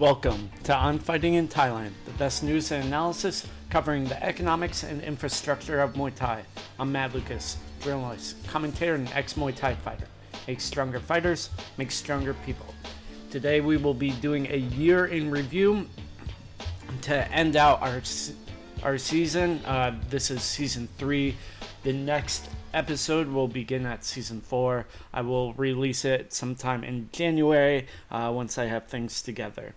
Welcome to On Fighting in Thailand, the best news and analysis covering the economics and infrastructure of Muay Thai. I'm Matt Lucas, journalist, commentator, and ex Muay Thai fighter. Make stronger fighters, make stronger people. Today we will be doing a year in review to end out our our season. Uh, this is season three. The next episode will begin at season four. I will release it sometime in January uh, once I have things together.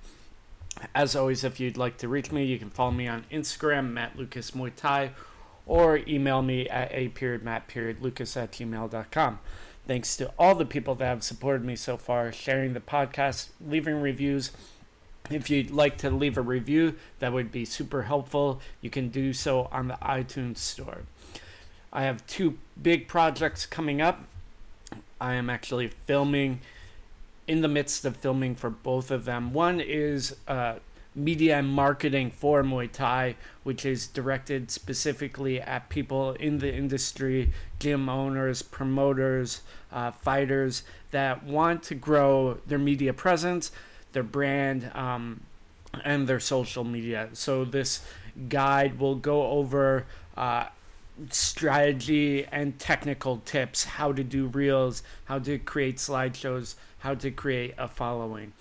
As always, if you'd like to reach me, you can follow me on Instagram, Matt Lucas Muay Thai, or email me at a period matt period lucas at gmail.com. Thanks to all the people that have supported me so far, sharing the podcast, leaving reviews. If you'd like to leave a review, that would be super helpful. You can do so on the iTunes Store. I have two big projects coming up. I am actually filming in the midst of filming for both of them. One is uh, media and marketing for Muay Thai, which is directed specifically at people in the industry, gym owners, promoters, uh, fighters that want to grow their media presence, their brand, um, and their social media. So this guide will go over. Uh, strategy and technical tips how to do reels, how to create slideshows, how to create a following.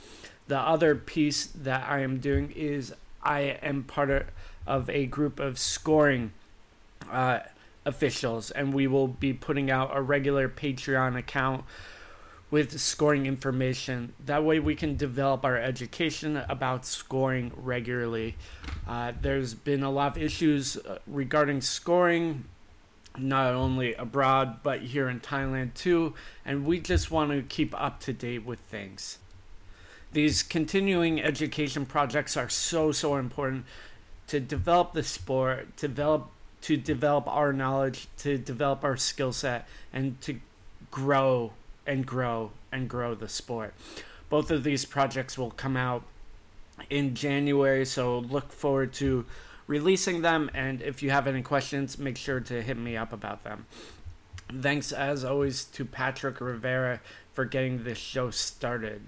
The other piece that I am doing is I am part of a group of scoring uh, officials, and we will be putting out a regular Patreon account with scoring information. That way, we can develop our education about scoring regularly. Uh, there's been a lot of issues uh, regarding scoring, not only abroad, but here in Thailand too, and we just want to keep up to date with things. These continuing education projects are so, so important to develop the sport, develop to develop our knowledge, to develop our skill set, and to grow and grow and grow the sport. Both of these projects will come out in January, so look forward to releasing them. And if you have any questions, make sure to hit me up about them. Thanks, as always, to Patrick Rivera for getting this show started.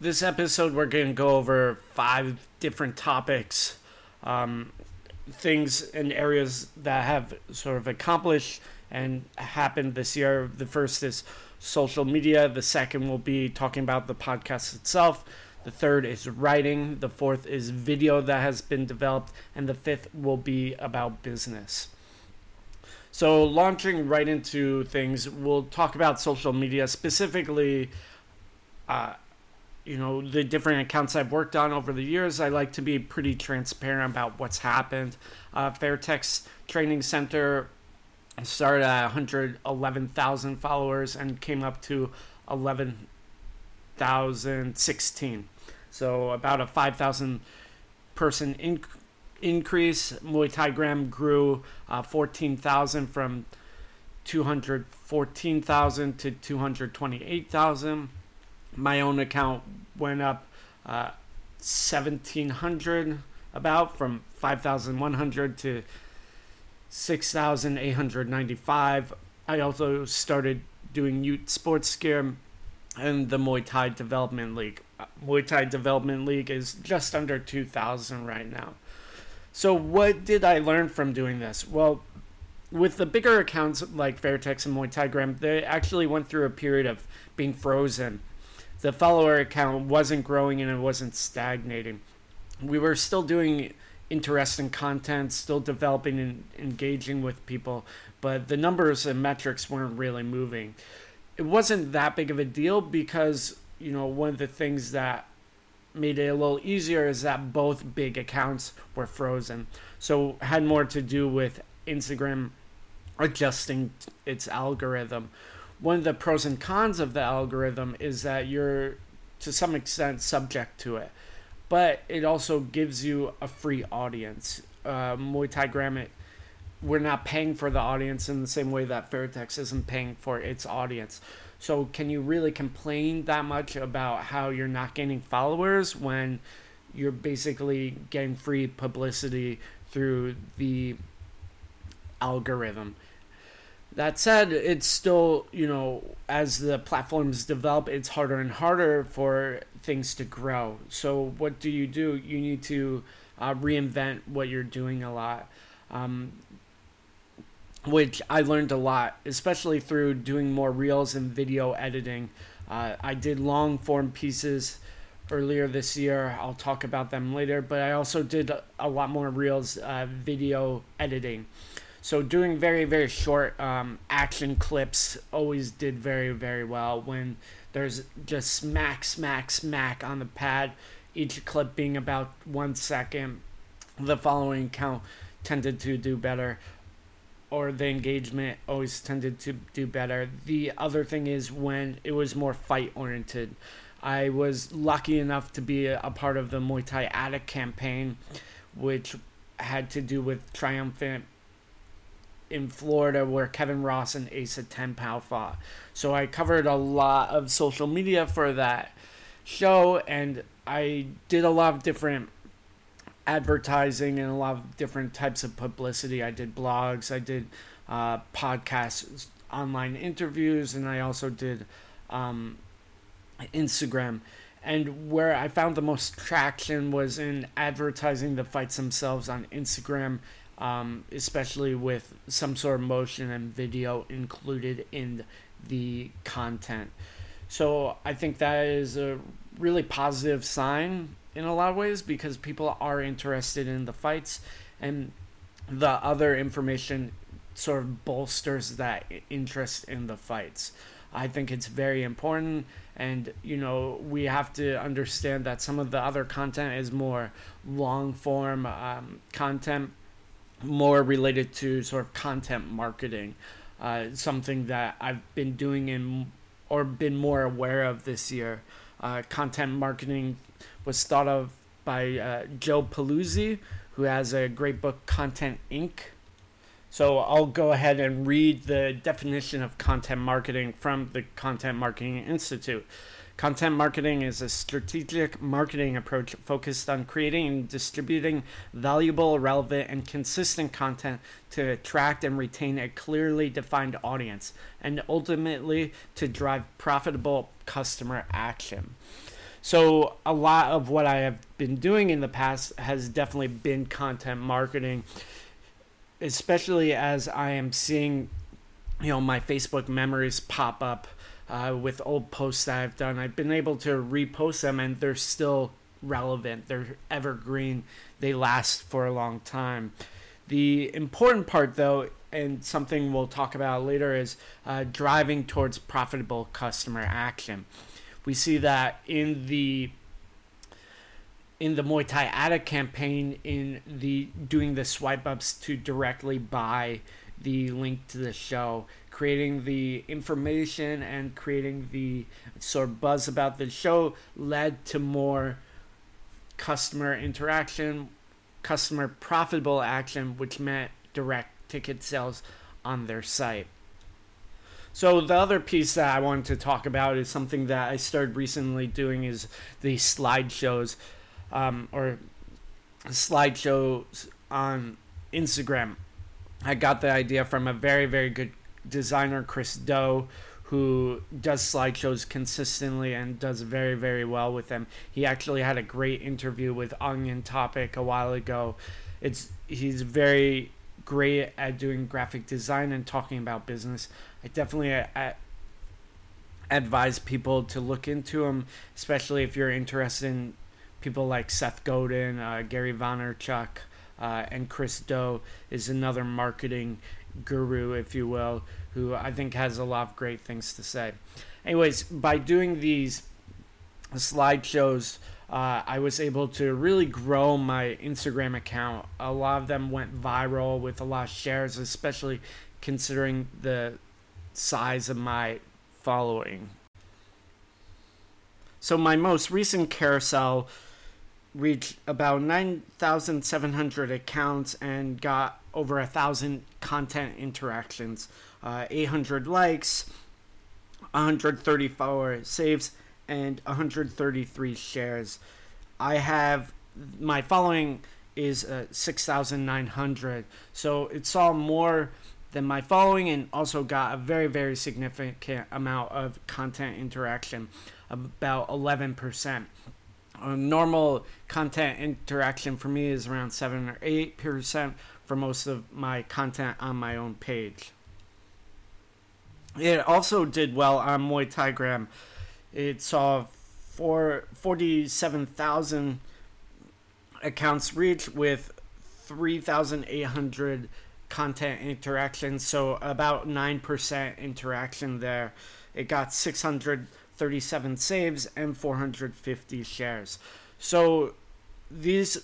This episode, we're going to go over five different topics, um, things and areas that have sort of accomplished and happened this year. The first is social media. The second will be talking about the podcast itself. The third is writing. The fourth is video that has been developed. And the fifth will be about business. So, launching right into things, we'll talk about social media, specifically, uh, you know, the different accounts I've worked on over the years. I like to be pretty transparent about what's happened. Uh, Fairtex Training Center started at 111,000 followers and came up to 11,016. So about a 5,000 person in- increase. Muay Thai Gram grew uh, 14,000 from 214,000 to 228,000. My own account went up uh, 1,700 about from 5,100 to 6,895. I also started doing Ute Sports Gear and the Muay Thai Development League. Uh, Muay Thai Development League is just under 2,000 right now. So, what did I learn from doing this? Well, with the bigger accounts like Fairtex and Muay Thai Gram, they actually went through a period of being frozen. The follower account wasn't growing and it wasn't stagnating. We were still doing interesting content, still developing and engaging with people, but the numbers and metrics weren't really moving. It wasn't that big of a deal because, you know, one of the things that made it a little easier is that both big accounts were frozen. So had more to do with Instagram adjusting its algorithm. One of the pros and cons of the algorithm is that you're to some extent subject to it but it also gives you a free audience. Uh, Muay Thai we're not paying for the audience in the same way that Fairtex isn't paying for its audience. So, can you really complain that much about how you're not gaining followers when you're basically getting free publicity through the algorithm? That said, it's still, you know, as the platforms develop, it's harder and harder for things to grow. So, what do you do? You need to uh, reinvent what you're doing a lot. Um, which I learned a lot, especially through doing more reels and video editing. Uh, I did long form pieces earlier this year. I'll talk about them later, but I also did a lot more reels uh, video editing. So doing very very short um, action clips always did very very well when there's just smack smack smack on the pad, each clip being about one second. The following count tended to do better or the engagement always tended to do better. The other thing is when it was more fight oriented. I was lucky enough to be a, part of the Muay Thai Addict campaign, which had to do with triumphant in Florida where Kevin Ross and Asa Ten Pow fought. So I covered a lot of social media for that show and I did a lot of different advertising and a lot of different types of publicity. I did blogs, I did uh, podcasts, online interviews, and I also did um, Instagram. And where I found the most traction was in advertising the fights themselves on Instagram, um, especially with some sort of motion and video included in the content. So I think that is a really positive sign in a lot of ways because people are interested in the fights and the other information sort of bolsters that interest in the fights. I think it's very important and you know we have to understand that some of the other content is more long form um, content more related to sort of content marketing uh, something that I've been doing in or been more aware of this year uh, content marketing was thought of by uh, Joe Pulizzi, who has a great book, Content Inc. So I'll go ahead and read the definition of content marketing from the Content Marketing Institute. Content marketing is a strategic marketing approach focused on creating and distributing valuable, relevant, and consistent content to attract and retain a clearly defined audience, and ultimately to drive profitable customer action. So a lot of what I have been doing in the past has definitely been content marketing, especially as I am seeing, you know, my Facebook memories pop up uh, with old posts that I've done. I've been able to repost them, and they're still relevant. They're evergreen. They last for a long time. The important part, though, and something we'll talk about later, is uh, driving towards profitable customer action. We see that in the in the Muay Thai Addict campaign in the doing the swipe ups to directly buy the link to the show, creating the information and creating the sort of buzz about the show led to more customer interaction, customer profitable action, which meant direct ticket sales on their site. So the other piece that I wanted to talk about is something that I started recently doing is the slideshows, um, or slideshows on Instagram. I got the idea from a very very good designer, Chris Do, who does slideshows consistently and does very very well with them. He actually had a great interview with Onion Topic a while ago. It's he's very great at doing graphic design and talking about business. I definitely I, uh, advise people to look into them, especially if you're interested in people like Seth Godin, uh, Gary Vaynerchuk, uh, and Chris Do is another marketing guru, if you will, who I think has a lot of great things to say. Anyways, by doing these slideshows, uh, I was able to really grow my Instagram account. A lot of them went viral with a lot of shares, especially considering the size of my following. So my most recent carousel reached about 9,700 accounts and got over a thousand content interactions, uh, 800 likes, 134 saves, and 133 shares. I have my following is uh, 6,900, so it saw more than my following and also got a very, very significant amount of content interaction, about 11%. Normal content interaction for me is around 7 or 8% for most of my content on my own page. It also did well on Muay Thai Gram. It saw four, 47,000 accounts reach with 3,800 content interactions, so about 9% interaction there. It got 637 saves and 450 shares. So these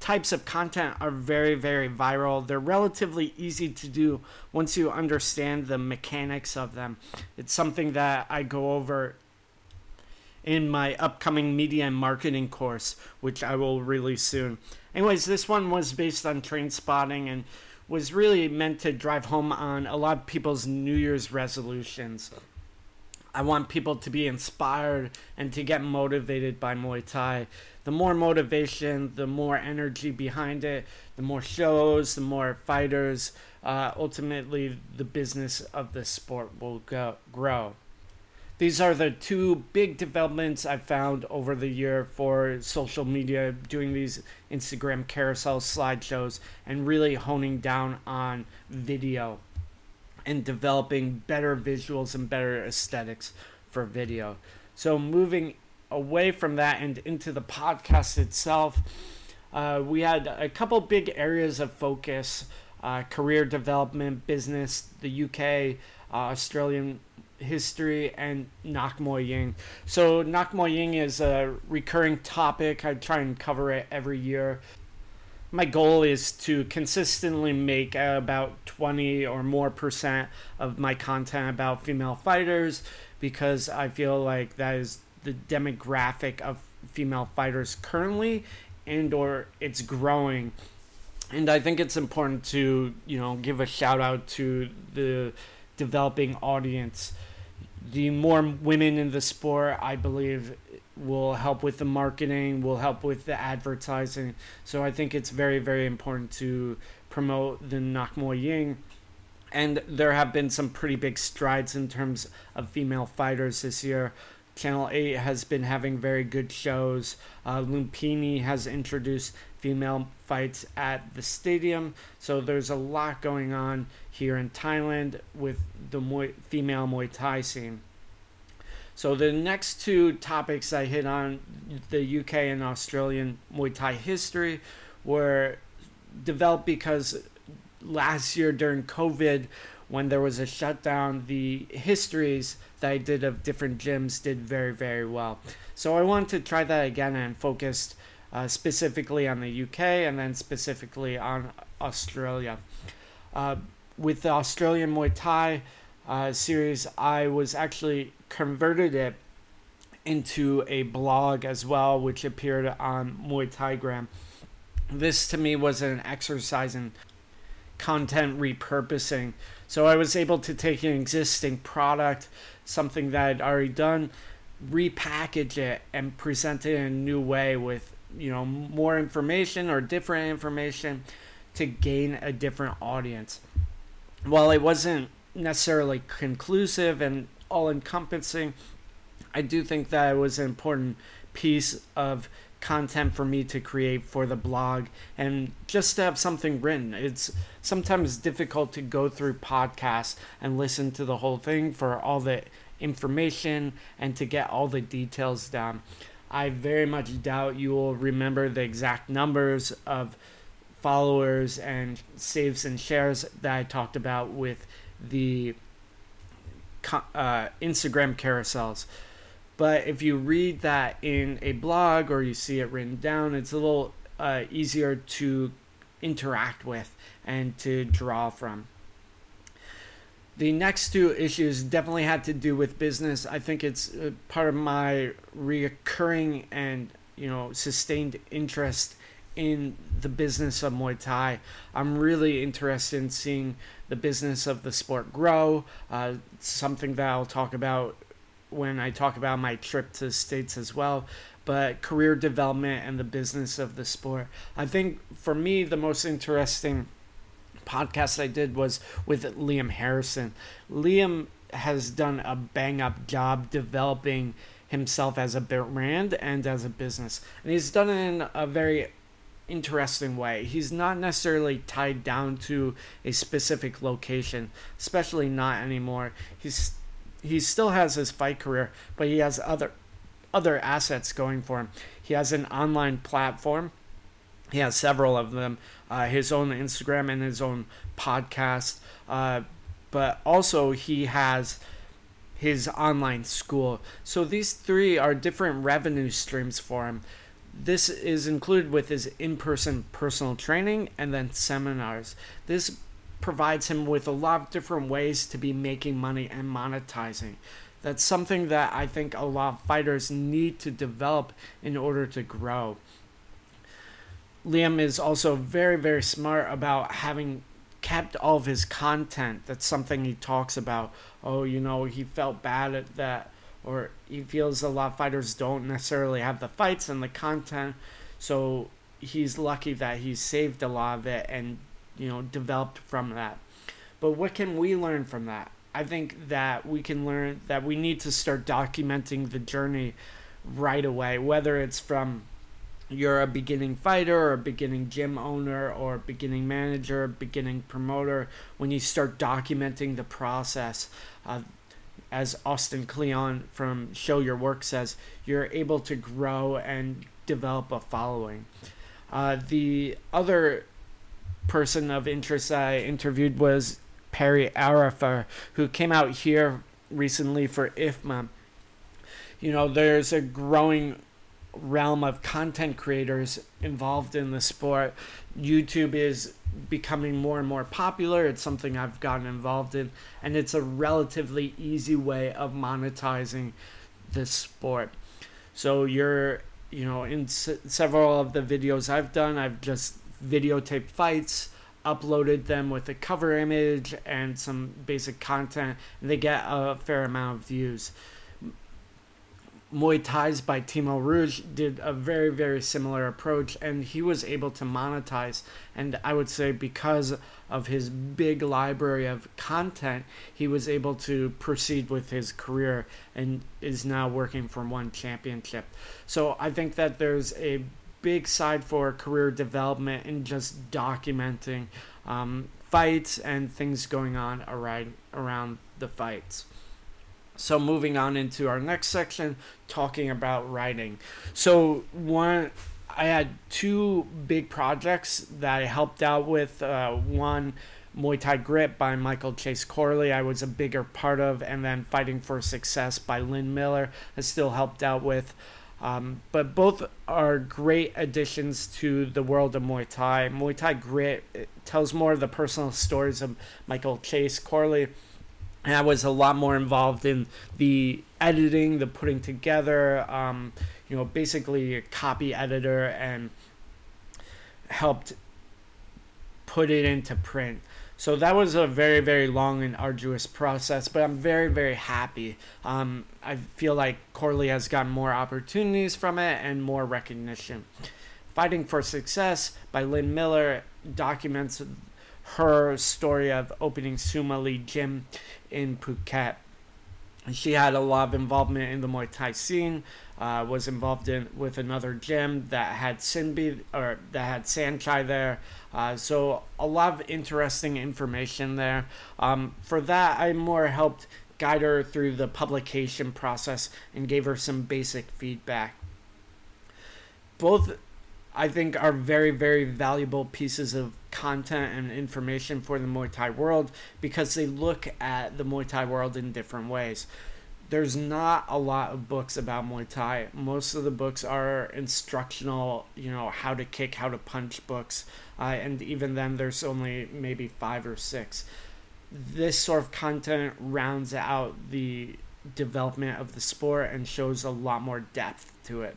types of content are very, very viral. They're relatively easy to do once you understand the mechanics of them. It's something that I go over in my upcoming media and marketing course, which I will release soon. Anyways, this one was based on Trainspotting and was really meant to drive home on a lot of people's New Year's resolutions. I want people to be inspired and to get motivated by Muay Thai. The more motivation, the more energy behind it, the more shows, the more fighters. Uh, ultimately, the business of the sport will go, grow. These are the two big developments I've found over the year for social media, doing these Instagram carousel slideshows and really honing down on video and developing better visuals and better aesthetics for video. So, moving away from that and into the podcast itself, uh, we had a couple big areas of focus uh, career development, business, the UK, uh, Australian history, and Nak Muay Ying. So, Nak Muay Ying is a recurring topic. I try and cover it every year my goal is to consistently make about 20 or more percent of my content about female fighters because I feel like that is the demographic of female fighters currently and or it's growing. And I think it's important to you know give a shout out to the developing audience. The more women in the sport I believe will help with the marketing, will help with the advertising. So I think it's very, very important to promote the Nak Muay Ying. And there have been some pretty big strides in terms of female fighters this year. Channel 8 has been having very good shows. Uh, Lumpini has introduced female fights at the stadium. So there's a lot going on here in Thailand with the Muay, female Muay Thai scene. So the next two topics I hit on, the UK and Australian Muay Thai history, were developed because last year during COVID, when there was a shutdown, the histories that I did of different gyms did very, very well. So I wanted to try that again and focused uh, specifically on the UK and then specifically on Australia. Uh, with the Australian Muay Thai uh, series, I was actually converted it into a blog as well, which appeared on Muay. This to me was an exercise in content repurposing. So I was able to take an existing product, something that I'd already done, repackage it, and present it in a new way with you know more information or different information to gain a different audience. While it wasn't necessarily conclusive and all encompassing. I do think that it was an important piece of content for me to create for the blog and just to have something written. It's sometimes difficult to go through podcasts and listen to the whole thing for all the information and to get all the details down. I very much doubt you will remember the exact numbers of followers and saves and shares that I talked about with the uh, Instagram carousels. But if you read that in a blog or you see it written down, it's a little uh, easier to interact with and to draw from. The next two issues definitely had to do with business. I think it's uh, part of my reoccurring and you know sustained interest in the business of Muay Thai. I'm really interested in seeing the business of the sport grow. Uh, something that I'll talk about when I talk about my trip to the States as well. But career development and the business of the sport. I think for me, the most interesting podcast I did was with Liam Harrison. Liam has done a bang up job developing himself as a brand and as a business. And he's done it in a very interesting way. He's not necessarily tied down to a specific location, especially not anymore. He's he still has his fight career, but he has other other assets going for him. He has an online platform. He has several of them. Uh, his own Instagram and his own podcast. Uh, but also he has his online school. So these three are different revenue streams for him. This is included with his in person personal training and then seminars. This provides him with a lot of different ways to be making money and monetizing. That's something that I think a lot of fighters need to develop in order to grow. Liam is also very, very smart about having kept all of his content. That's something he talks about. Oh, you know, he felt bad at that, or he feels a lot of fighters don't necessarily have the fights and the content. So he's lucky that he saved a lot of it and, you know, developed from that. But what can we learn from that? I think that we can learn that we need to start documenting the journey right away, whether it's from you're a beginning fighter or a beginning gym owner or beginning manager, beginning promoter, when you start documenting the process, uh, as Austin Kleon from Show Your Work says, you're able to grow and develop a following. Uh, the other person of interest I interviewed was Perry Arafar, who came out here recently for IFMA. You know, there's a growing realm of content creators involved in the sport. YouTube is becoming more and more popular. It's something I've gotten involved in, and it's a relatively easy way of monetizing this sport. So you're, you know, in s- several of the videos I've done, I've just videotaped fights, uploaded them with a cover image and some basic content, and they get a fair amount of views. Muay Thai's by Timo Rouge did a very, very similar approach, and he was able to monetize. And I would say because of his big library of content, he was able to proceed with his career and is now working for one championship. So I think that there's a big side for career development and just documenting um, fights and things going on around, around the fights. So moving on into our next section, talking about writing. So one, I had two big projects that I helped out with. Uh, one, Muay Thai Grit by Michael Chase Corley, I was a bigger part of, and then Fighting for Success by Lynn Miller, I still helped out with. Um, but both are great additions to the world of Muay Thai. Muay Thai Grit tells more of the personal stories of Michael Chase Corley and I was a lot more involved in the editing, the putting together, um, you know, basically a copy editor and helped put it into print. So that was a very, very long and arduous process, but I'm very, very happy. Um, I feel like Corley has gotten more opportunities from it and more recognition. Fighting for Success by Lynn Miller documents her story of opening Sumalee Gym in Phuket. She had a lot of involvement in the Muay Thai scene. Uh, was involved in with another gym that had Sinbi or that had Saenchai there. Uh, so a lot of interesting information there. Um, for that, I more helped guide her through the publication process and gave her some basic feedback. Both I think are very, very valuable pieces of content and information for the Muay Thai world because they look at the Muay Thai world in different ways. There's not a lot of books about Muay Thai. Most of the books are instructional, you know, how to kick, how to punch books. Uh, and even then, there's only maybe five or six. This sort of content rounds out the development of the sport and shows a lot more depth to it.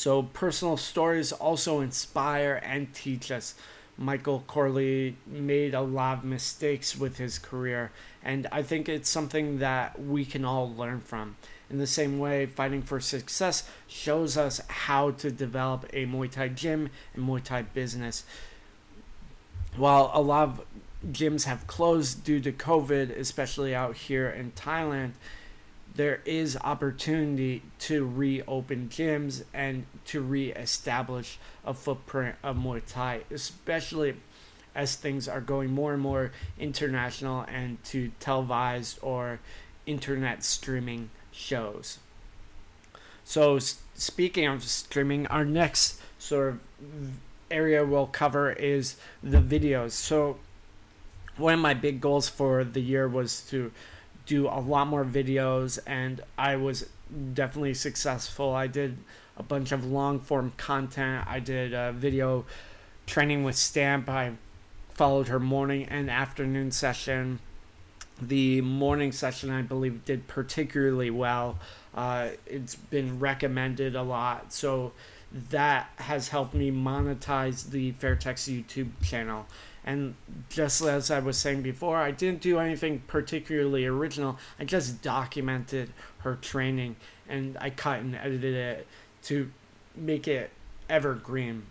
So personal stories also inspire and teach us. Michael Corley made a lot of mistakes with his career, and I think it's something that we can all learn from. In the same way, Fighting for Success shows us how to develop a Muay Thai gym and Muay Thai business. while a lot of gyms have closed due to COVID, especially out here in Thailand, there is opportunity to reopen gyms and to reestablish a footprint of Muay Thai, especially as things are going more and more international and to televised or internet streaming shows. So, speaking of streaming, our next sort of area we'll cover is the videos. So, one of my big goals for the year was to do a lot more videos, and I was definitely successful. I did a bunch of long form content. I did a video training with Stamp. I followed her morning and afternoon session. The morning session, I believe, did particularly well. Uh, it's been recommended a lot. So that has helped me monetize the Fairtex YouTube channel. And just as I was saying before, I didn't do anything particularly original. I just documented her training and I cut and edited it to make it evergreen.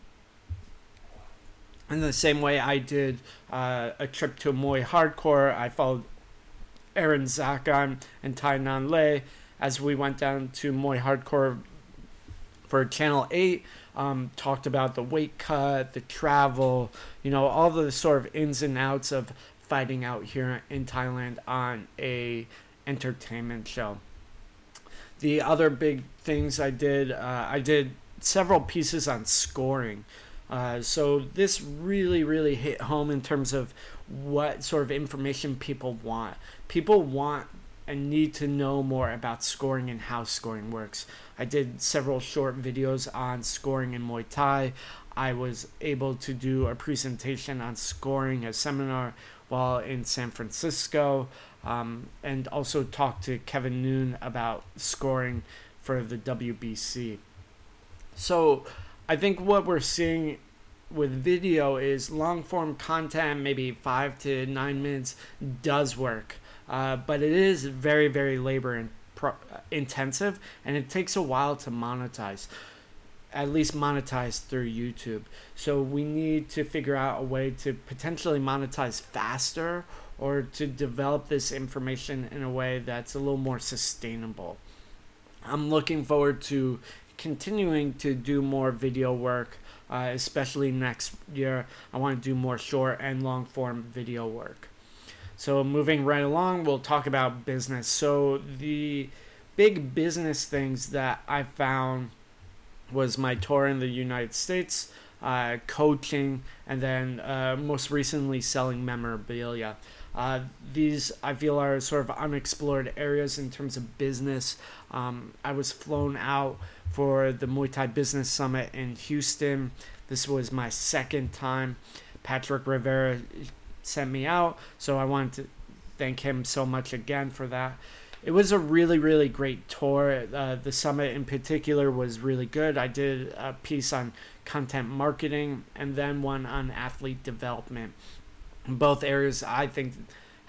In the same way I did uh, a trip to Muay Hardcore, I followed Aaron Zakan and Tai Nan Le as we went down to Muay Hardcore for Channel 8 um, talked about the weight cut, the travel, you know, all the sort of ins and outs of fighting out here in Thailand on a entertainment show. The other big things I did, uh, I did several pieces on scoring. Uh, so this really, really hit home in terms of what sort of information people want. People want and need to know more about scoring and how scoring works. I did several short videos on scoring in Muay Thai. I was able to do a presentation on scoring, a seminar while in San Francisco, um, and also talk to Kevin Noon about scoring for the WBC. So I think what we're seeing with video is long form content, maybe five to nine minutes, does work. Uh, but it is very, very labor pro- intensive and it takes a while to monetize at least monetize through YouTube. So we need to figure out a way to potentially monetize faster or to develop this information in a way that's a little more sustainable. I'm looking forward to continuing to do more video work, uh, especially next year. I want to do more short and long form video work. So, moving right along, we'll talk about business. So, the big business things that I found was my tour in the United States, uh, coaching, and then uh, most recently selling memorabilia. Uh, these I feel are sort of unexplored areas in terms of business. Um, I was flown out for the Muay Thai Business Summit in Houston. This was my second time. Patrick Rivera sent me out. So I wanted to thank him so much again for that. It was a really, really great tour. Uh, the summit in particular was really good. I did a piece on content marketing and then one on athlete development. Both areas I think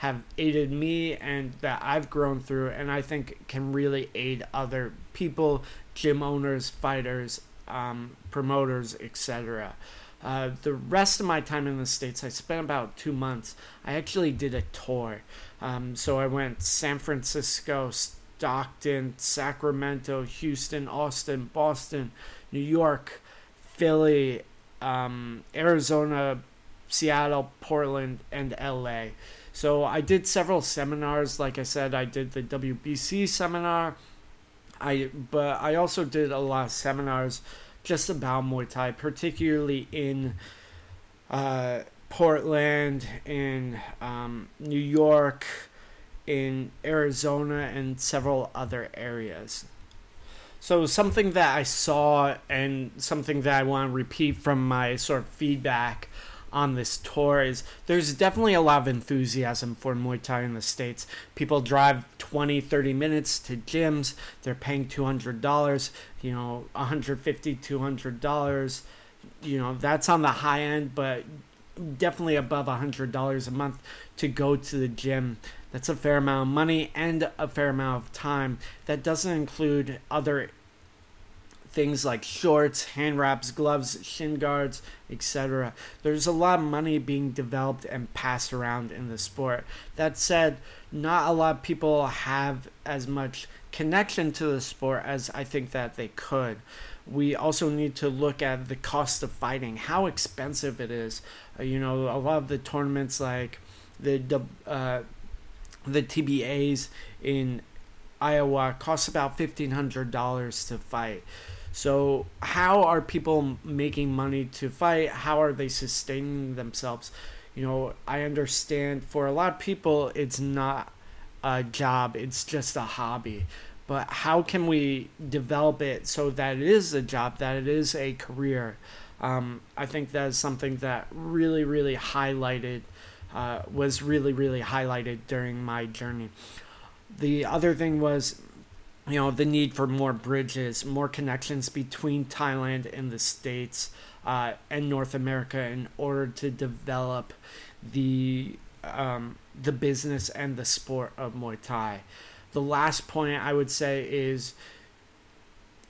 have aided me and that I've grown through, and I think can really aid other people, gym owners, fighters, um, promoters, etc. Uh, the rest of my time in the States, I spent about two months. I actually did a tour. Um, so I went San Francisco, Stockton, Sacramento, Houston, Austin, Boston, New York, Philly, um, Arizona, Seattle, Portland, and LA. So I did several seminars. Like I said, I did the WBC seminar. I but I also did a lot of seminars just about Muay Thai, particularly in uh, Portland, in um, New York, in Arizona, and several other areas. So, something that I saw and something that I want to repeat from my sort of feedback on this tour is there's definitely a lot of enthusiasm for Muay Thai in the States. People drive 20, 30 minutes to gyms. They're paying $200, you know, $150, $200. You know, that's on the high end, but definitely above $100 a month to go to the gym. That's a fair amount of money and a fair amount of time. That doesn't include other things like shorts, hand wraps, gloves, shin guards, etc. There's a lot of money being developed and passed around in the sport. That said, not a lot of people have as much connection to the sport as I think that they could. We also need to look at the cost of fighting, how expensive it is. Uh, you know, a lot of the tournaments like the uh, the TBAs in Iowa cost about fifteen hundred dollars to fight. So, how are people making money to fight? How are they sustaining themselves? You know, I understand for a lot of people it's not a job, it's just a hobby. But how can we develop it so that it is a job, that it is a career? Um, I think that is something that really, really highlighted, uh, was really, really highlighted during my journey. The other thing was you know the need for more bridges more connections between thailand and the states uh, and north america in order to develop the um, the business and the sport of muay thai. The last point i would say is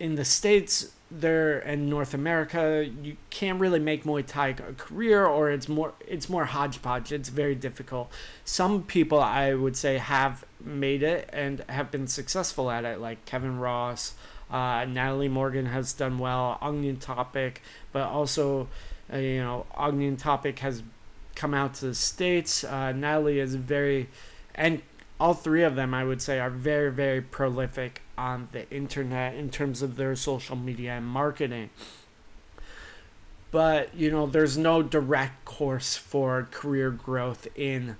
in the states there in North America, you can't really make Muay Thai a career, or it's more it's more hodgepodge. It's very difficult. Some people I would say have made it and have been successful at it, like Kevin Ross, uh, Natalie Morgan has done well, Onion Topic, but also uh, you know Onion Topic has come out to the states. Uh, Natalie is very and all three of them I would say are very very prolific on the internet in terms of their social media and marketing. But, you know, there's no direct course for career growth in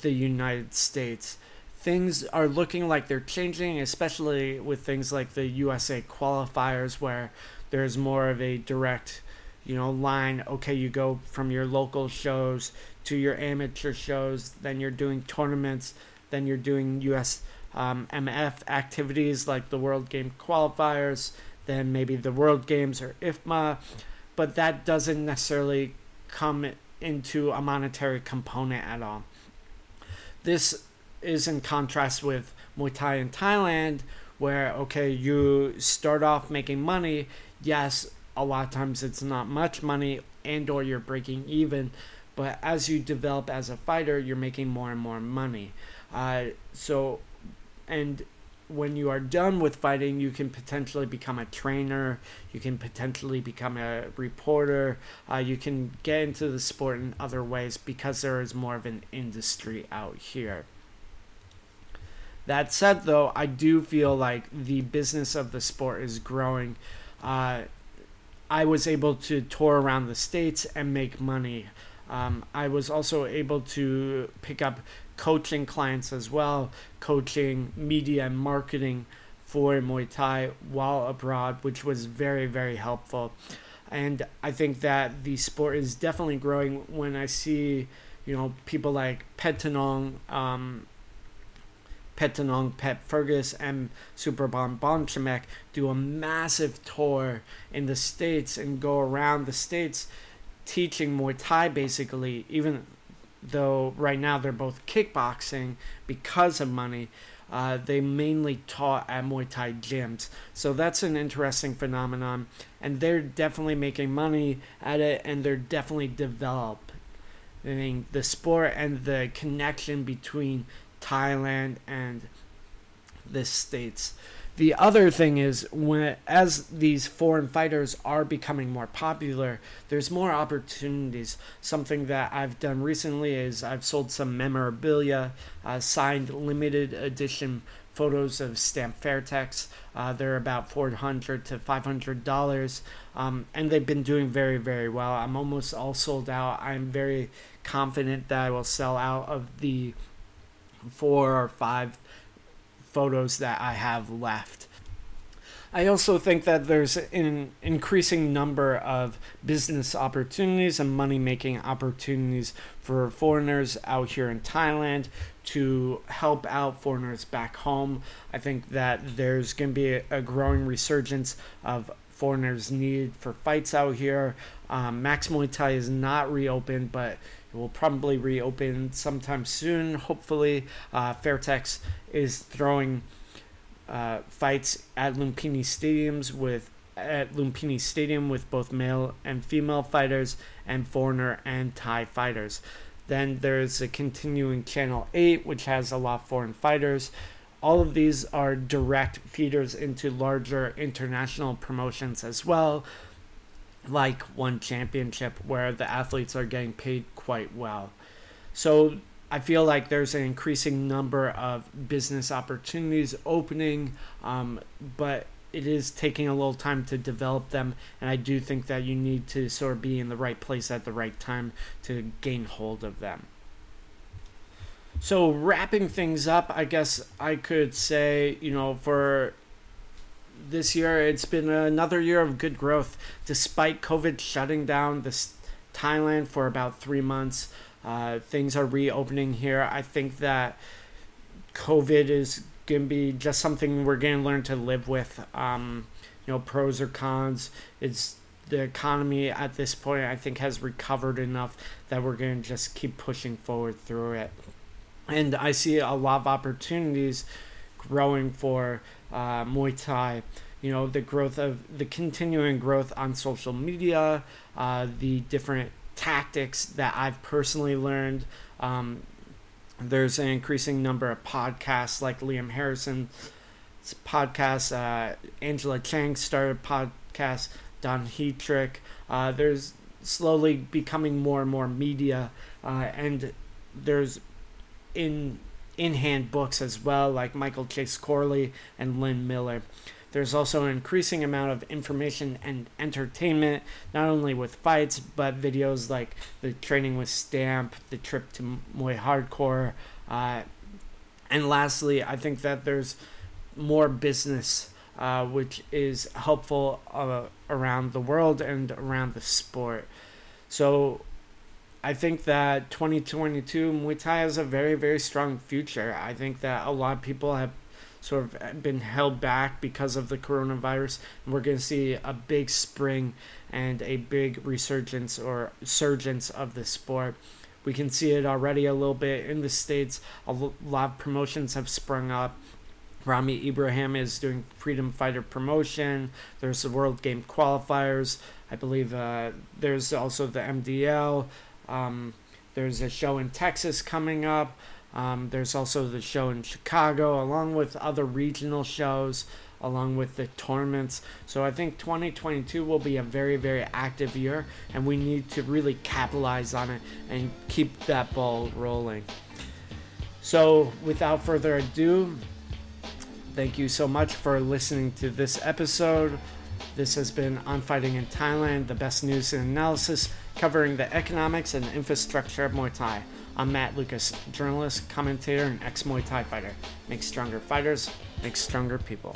the United States. Things are looking like they're changing, especially with things like the USA qualifiers, where there's more of a direct, you know, line. Okay, you go from your local shows to your amateur shows, then you're doing tournaments, then you're doing US um, MF activities like the World Game qualifiers, then maybe the World Games or IFMA, but that doesn't necessarily come into a monetary component at all. This is in contrast with Muay Thai in Thailand, where okay, you start off making money. Yes, a lot of times it's not much money, and or you're breaking even, but as you develop as a fighter, you're making more and more money. Uh, so and when you are done with fighting, you can potentially become a trainer, you can potentially become a reporter, uh, you can get into the sport in other ways because there is more of an industry out here. That said, though, I do feel like the business of the sport is growing. Uh, I was able to tour around the states and make money. Um, I was also able to pick up coaching clients as well, coaching media and marketing for Muay Thai while abroad, which was very, very helpful. And I think that the sport is definitely growing when I see, you know, people like Petchanong, um, Petchanong, Pet Fergus, and Superbon Banchamek do a massive tour in the States and go around the States teaching Muay Thai basically, even though right now they're both kickboxing because of money. Uh, they mainly taught at Muay Thai gyms. So that's an interesting phenomenon. And they're definitely making money at it and they're definitely developing the sport and the connection between Thailand and the States. The other thing is when as these foreign fighters are becoming more popular, there's more opportunities. Something that I've done recently is I've sold some memorabilia, uh, signed limited edition photos of Stamp Fairtex. Uh, they're about four hundred to five hundred dollars, um, and they've been doing very very well. I'm almost all sold out. I'm very confident that I will sell out of the four or five photos that I have left. I also think that there's an increasing number of business opportunities and money making opportunities for foreigners out here in Thailand to help out foreigners back home. I think that there's going to be a, growing resurgence of foreigners' need for fights out here. Um, Max Muay Thai is not reopened, but will probably reopen sometime soon, hopefully. Uh, Fairtex is throwing uh, fights at Lumpini stadiums with at Lumpini Stadium with both male and female fighters and foreigner and Thai fighters. Then there's a continuing Channel 8, which has a lot of foreign fighters. All of these are direct feeders into larger international promotions as well, like One Championship, where the athletes are getting paid quite well. So I feel like there's an increasing number of business opportunities opening, um, but it is taking a little time to develop them, and I do think that you need to sort of be in the right place at the right time to gain hold of them. So, wrapping things up, I guess I could say, you know, for this year, it's been another year of good growth despite COVID shutting down this Thailand for about three months. Uh, things are reopening here. I think that COVID is going to be just something we're going to learn to live with. Um, you know, pros or cons. It's the economy at this point, I think, has recovered enough that we're going to just keep pushing forward through it. And I see a lot of opportunities growing for uh, Muay Thai. You know, the growth of the continuing growth on social media, uh, the different tactics that I've personally learned. Um, there's an increasing number of podcasts like Liam Harrison's podcast. Uh, Angela Chang started podcast. Don Heatrick. Uh, there's slowly becoming more and more media, uh, and there's in in hand books as well, like Michael Chase Corley and Lynn Miller. There's also an increasing amount of information and entertainment, not only with fights, but videos like the training with Stamp, the trip to Muay Hardcore. Uh, and lastly, I think that there's more business, uh, which is helpful uh, around the world and around the sport. So I think that 2022 Muay Thai has a very, very strong future. I think that a lot of people have sort of been held back because of the coronavirus. And we're going to see a big spring and a big resurgence or surgence of the sport. We can see it already a little bit in the States. A lot of promotions have sprung up. Rami Ibrahim is doing Freedom Fighter promotion. There's the World Game qualifiers. I believe uh, there's also the MDL. Um, there's a show in Texas coming up. Um, there's also the show in Chicago, along with other regional shows, along with the tournaments. So I think 2022 will be a very, very active year, and we need to really capitalize on it and keep that ball rolling. So, without further ado, thank you so much for listening to this episode. This has been On Fighting in Thailand, the best news and analysis covering the economics and infrastructure of Muay Thai. I'm Matt Lucas, journalist, commentator, and ex Muay Thai fighter. Make stronger fighters, make stronger people.